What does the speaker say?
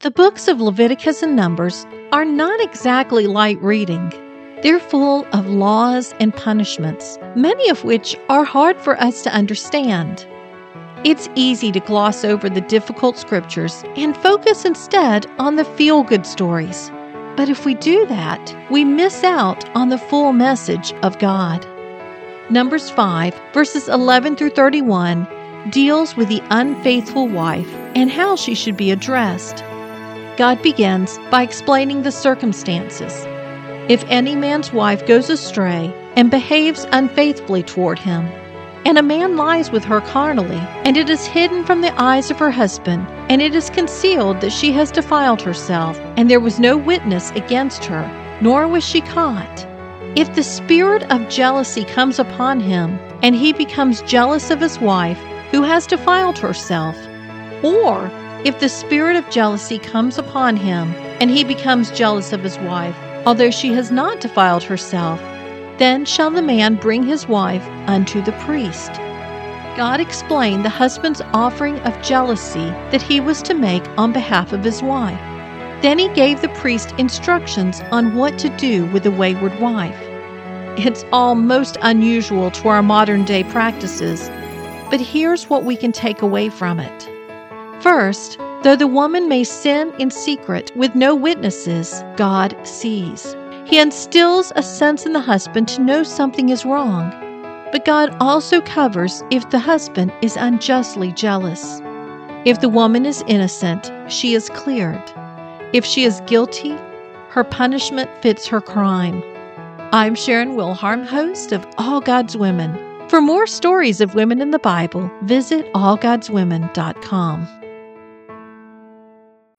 The books of Leviticus and Numbers are not exactly light reading. They're full of laws and punishments, many of which are hard for us to understand. It's easy to gloss over the difficult scriptures and focus instead on the feel good stories. But if we do that, we miss out on the full message of God. Numbers 5, verses 11 through 31, deals with the unfaithful wife and how she should be addressed. God begins by explaining the circumstances. If any man's wife goes astray and behaves unfaithfully toward him, and a man lies with her carnally, and it is hidden from the eyes of her husband, and it is concealed that she has defiled herself, and there was no witness against her, nor was she caught. If the spirit of jealousy comes upon him, and he becomes jealous of his wife, who has defiled herself, or if the spirit of jealousy comes upon him, and he becomes jealous of his wife, although she has not defiled herself, then shall the man bring his wife unto the priest. God explained the husband's offering of jealousy that he was to make on behalf of his wife. Then he gave the priest instructions on what to do with the wayward wife. It's all most unusual to our modern day practices, but here's what we can take away from it. First, though the woman may sin in secret with no witnesses, God sees. He instills a sense in the husband to know something is wrong. But God also covers if the husband is unjustly jealous. If the woman is innocent, she is cleared. If she is guilty, her punishment fits her crime. I'm Sharon Wilharm, host of All God's Women. For more stories of women in the Bible, visit allgodswomen.com.